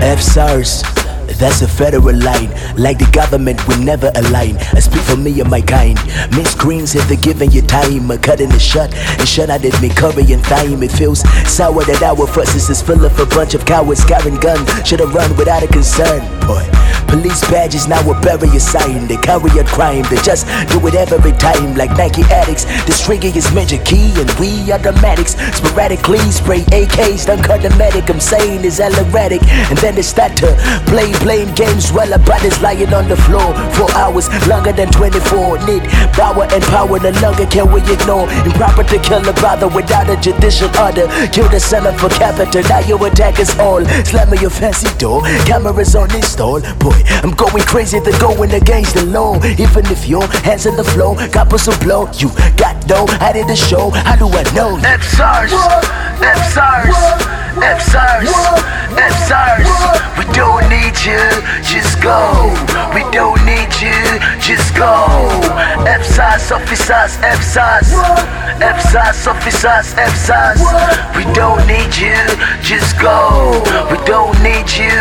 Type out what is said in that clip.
FSARS. That's a federal line. Like the government, we never align. I speak for me and my kind. Miss Greens, if they're giving you time, a cutting the shut. And shut out it me curry and thyme. It feels sour that our forces is full of a bunch of cowards carrying guns. Should've run without a concern, boy. Police badges now will bury a sign. They carry a crime. They just do it every time. Like Nike addicts. This trigger is Major Key and we are dramatics. Sporadically spray AKs, done cut the medic. I'm saying it's all erratic. And then they start to play, playing games while our brothers lying on the floor for hours longer than 24. Need power and power no longer can we ignore. Improper to kill a brother without a judicial order. Kill the son of a capital. Now you attack us all. Slamming your fancy door. Cameras on install. Boy, I'm going crazy, they're going against the law. Even if your hands on the floor, got put some blow. You got no, I did the show. How do I know? FSARS, FSARS, FSARS, FSARS. We don't need you, just go. We don't need you, just go. FSARS officers, FSARS, FSARS officers, FSARS. We don't need you, just go. We don't need you.